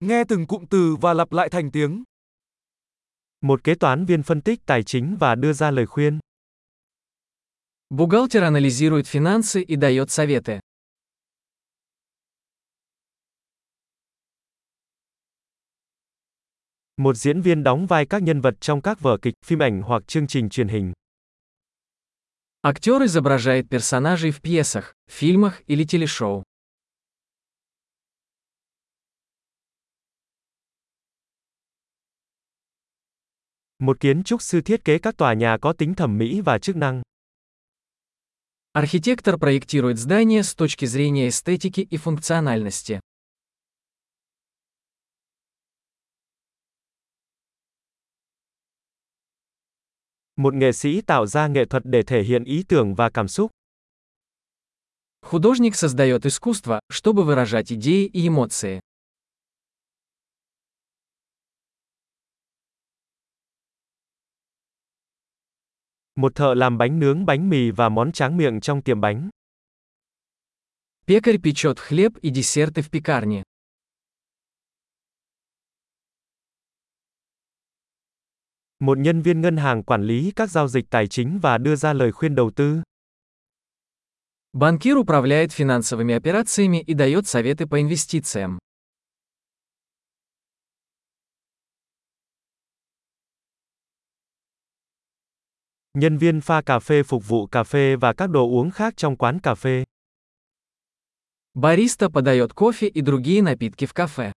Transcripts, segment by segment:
Nghe từng cụm từ và lặp lại thành tiếng. Một kế toán viên phân tích tài chính và đưa ra lời khuyên. Бухгалтер анализирует финансы и дает советы. Một diễn viên đóng vai các nhân vật trong các vở kịch, phim ảnh hoặc chương trình truyền hình. Актер изображает персонажей в пьесах, фильмах или телешоу. Một kiến trúc sư thiết kế các tòa nhà có tính thẩm mỹ và chức năng. Архитектор проектирует здания с точки зрения эстетики и функциональности. Một nghệ sĩ tạo ra nghệ thuật để thể hiện ý tưởng và cảm xúc. Художник создает искусство, чтобы выражать идеи и эмоции. Một thợ làm bánh nướng bánh mì và món tráng miệng trong tiệm bánh. Пекарь печет хлеб и десерты в пекарне. Một nhân viên ngân hàng quản lý các giao dịch tài chính và đưa ra lời khuyên đầu tư. Банкир управляет финансовыми операциями и дает советы по инвестициям. Nhân viên pha cà phê phục vụ cà phê và các đồ uống khác trong quán cà phê. Бариста подает кофе и другие напитки в кафе.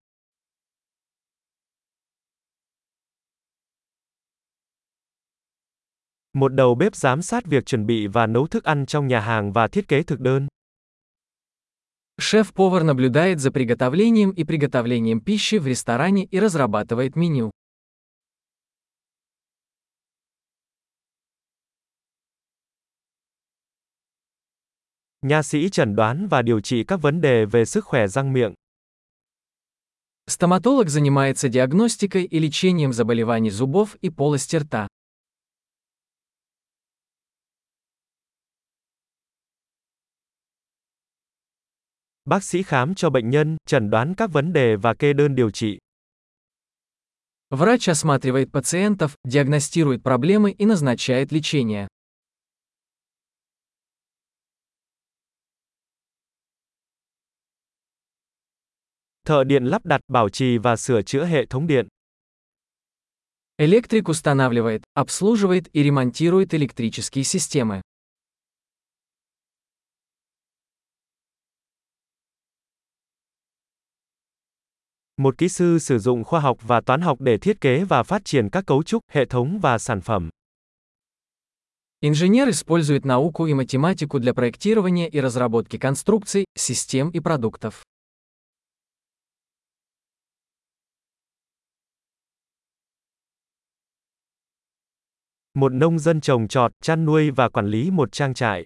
Một đầu bếp giám sát việc chuẩn bị và nấu thức ăn trong nhà hàng và thiết kế thực đơn. Шеф-повар наблюдает за приготовлением и приготовлением пищи в ресторане и разрабатывает меню. Nha sĩ chẩn đoán và điều trị các vấn đề về sức khỏe răng miệng. Стоматолог занимается диагностикой и лечением заболеваний зубов и полости рта. Bác sĩ khám cho bệnh nhân, chẩn đoán các vấn đề và kê đơn điều trị. Врач осматривает пациентов, диагностирует проблемы и назначает лечение. Thợ điện lắp đặt, bảo trì và sửa chữa hệ thống điện. Электрик устанавливает, обслуживает и ремонтирует электрические системы. Một kỹ sư sử dụng khoa học và toán học để thiết kế và phát triển các cấu trúc, hệ thống và sản phẩm. Инженер использует науку и математику для проектирования и разработки конструкций, систем и продуктов. Một nông dân trồng trọt, chăn nuôi và quản lý một trang trại.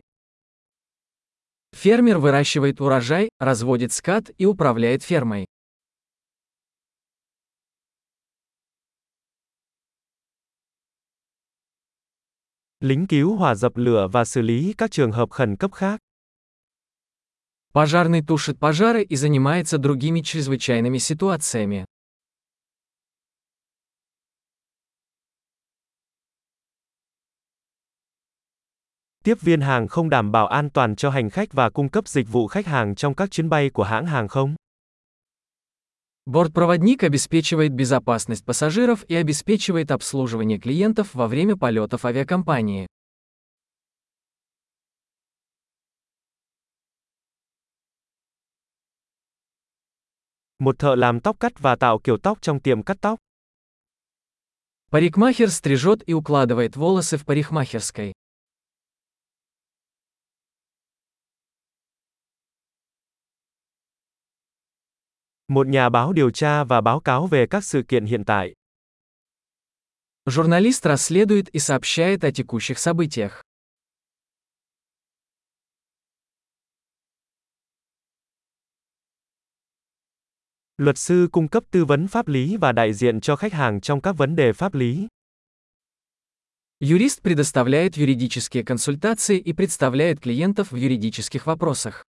Фермер выращивает урожай, разводит скот и управляет фермой. Lính cứu hỏa dập lửa và xử lý các trường hợp khẩn cấp khác. Пожарный тушит пожары и занимается другими чрезвычайными ситуациями. Tiếp viên hàng không đảm bảo an toàn cho hành khách và cung cấp dịch vụ khách hàng trong các chuyến bay của hãng hàng không. Бортпроводник обеспечивает безопасность пассажиров и обеспечивает обслуживание клиентов во время полетов авиакомпании. Một thợ làm tóc cắt và tạo kiểu tóc trong tiệm cắt tóc. Парикмахер стрижет и укладывает волосы в парикмахерской. Một nhà báo điều tra và báo cáo về các sự kiện hiện tại. Журналист расследует и сообщает о текущих событиях. Luật sư cung cấp tư vấn pháp lý và đại diện cho khách hàng trong các vấn đề pháp lý. Юрист предоставляет юридические консультации и представляет клиентов в юридических вопросах.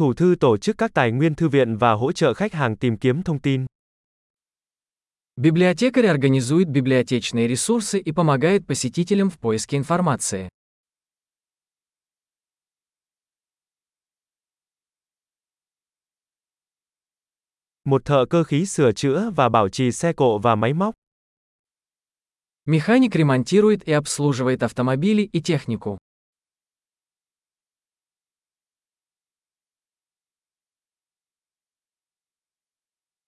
Thủ thư tổ chức các tài nguyên thư viện và hỗ trợ khách hàng tìm kiếm thông tin. Библиотекарь организует библиотечные ресурсы и помогает посетителям в поиске информации. Một thợ cơ khí sửa chữa và bảo trì xe cộ và máy móc. Механик ремонтирует и обслуживает автомобили и технику.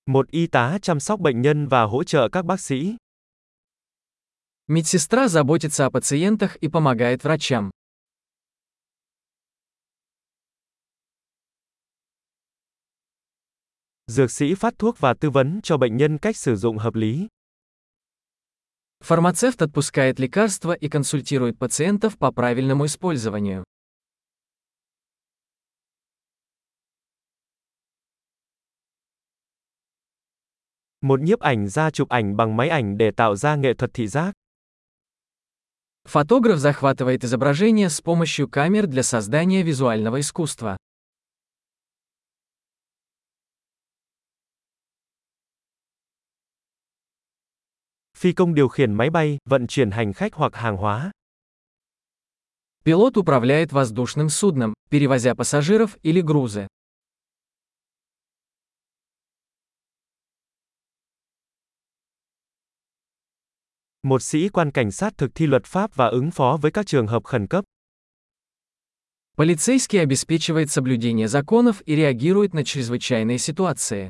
Một y tá chăm sóc bệnh nhân và hỗ trợ các bác sĩ. Медсестра заботится о пациентах и помогает врачам. Dược sĩ phát thuốc và tư vấn cho bệnh nhân cách sử dụng hợp lý. Фармацевт отпускает лекарства и консультирует пациентов по правильному использованию. Một nhiếp ảnh gia chụp ảnh bằng máy ảnh để tạo ra nghệ thuật thị giác. Фотограф захватывает изображение с помощью камер для создания визуального искусства. Phi công điều khiển máy bay, vận chuyển hành khách hoặc hàng hóa. Пилот управляет воздушным судном, перевозя пассажиров или грузы. Một sĩ quan cảnh sát thực thi luật pháp và ứng phó với các trường hợp khẩn cấp. Полицейский обеспечивает соблюдение законов и реагирует на чрезвычайные ситуации.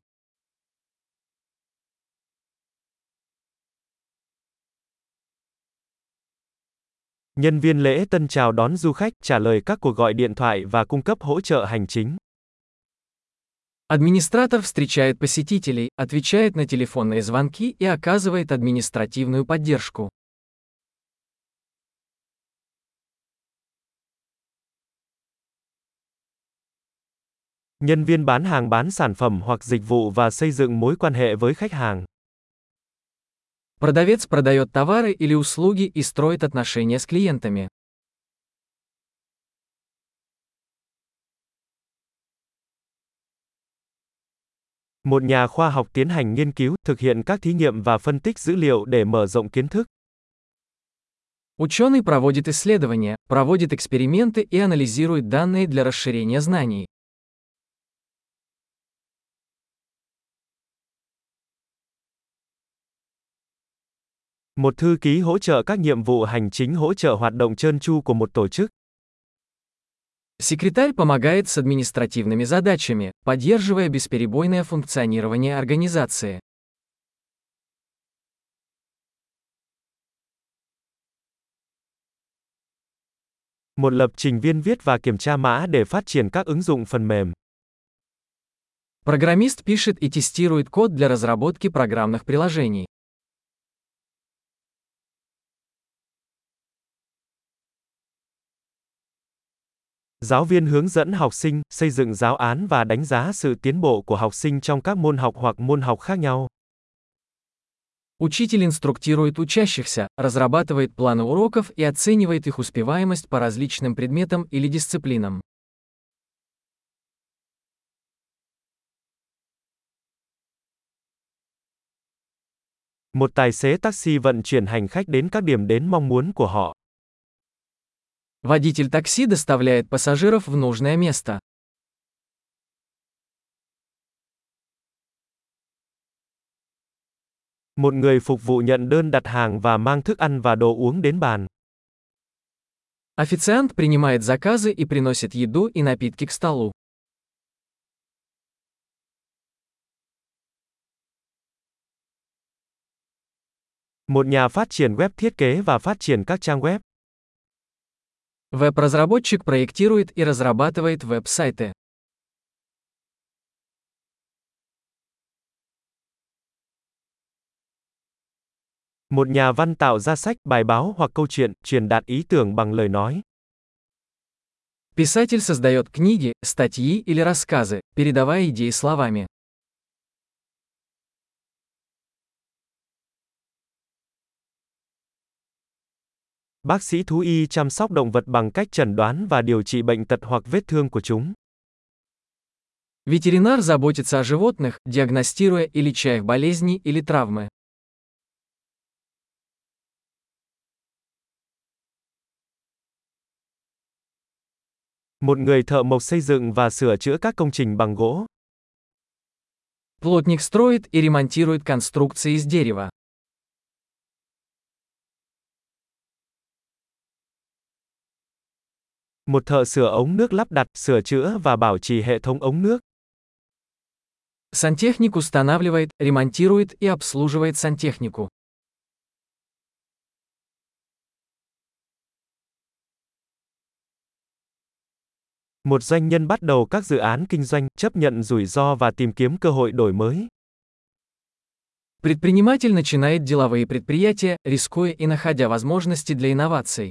Nhân viên lễ tân chào đón du khách, trả lời các cuộc gọi điện thoại và cung cấp hỗ trợ hành chính. Администратор встречает посетителей, отвечает на телефонные звонки и оказывает административную поддержку. Nhân viên bán hàng bán sản phẩm hoặc dịch vụ và xây dựng mối quan hệ với khách hàng. Продавец продает товары или услуги и строит отношения с клиентами. Một nhà khoa học tiến hành nghiên cứu, thực hiện các thí nghiệm và phân tích dữ liệu để mở rộng kiến thức. Ученый проводит исследования, проводит эксперименты и анализирует данные для расширения знаний. Một thư ký hỗ trợ các nhiệm vụ hành chính hỗ trợ hoạt động trơn tru của một tổ chức. Секретарь помогает с административными задачами, поддерживая бесперебойное функционирование организации. Một lập trình viên viết và kiểm tra mã để phát triển các ứng dụng phần mềm. Программист пишет и тестирует код для разработки программных приложений. Giáo viên hướng dẫn học sinh, xây dựng giáo án và đánh giá sự tiến bộ của học sinh trong các môn học hoặc môn học khác nhau. Учитель инструктирует учащихся, разрабатывает планы уроков и оценивает их успеваемость по различным предметам или дисциплинам. Một tài xế taxi vận chuyển hành khách đến các điểm đến mong muốn của họ. Водитель такси доставляет пассажиров в нужное место. Một người phục vụ nhận đơn đặt hàng và mang thức ăn và đồ uống đến bàn. Официант принимает заказы и приносит еду и напитки к столу. Một nhà phát triển web thiết kế và phát triển các trang web. Веб-разработчик проектирует и разрабатывает веб-сайты. Một nhà văn tạo ra sách, bài báo hoặc câu chuyện, truyền đạt ý tưởng bằng lời nói. Писатель создает книги, статьи или рассказы, передавая идеи словами. Bác sĩ thú y chăm sóc động vật bằng cách chẩn đoán và điều trị bệnh tật hoặc vết thương của chúng. Ветеринар заботится о животных, диагностируя и леча их болезни или травмы. Một người thợ mộc xây dựng và sửa chữa các công trình bằng gỗ. Плотник строит и ремонтирует конструкции из дерева. Một thợ sửa ống nước lắp đặt, sửa chữa và bảo trì hệ thống ống nước. Сантехник устанавливает, ремонтирует и обслуживает сантехнику. Một doanh nhân bắt đầu các dự án kinh doanh, chấp nhận rủi ro và tìm kiếm cơ hội đổi mới. Предприниматель начинает деловые предприятия, рискуя и находя возможности для инноваций.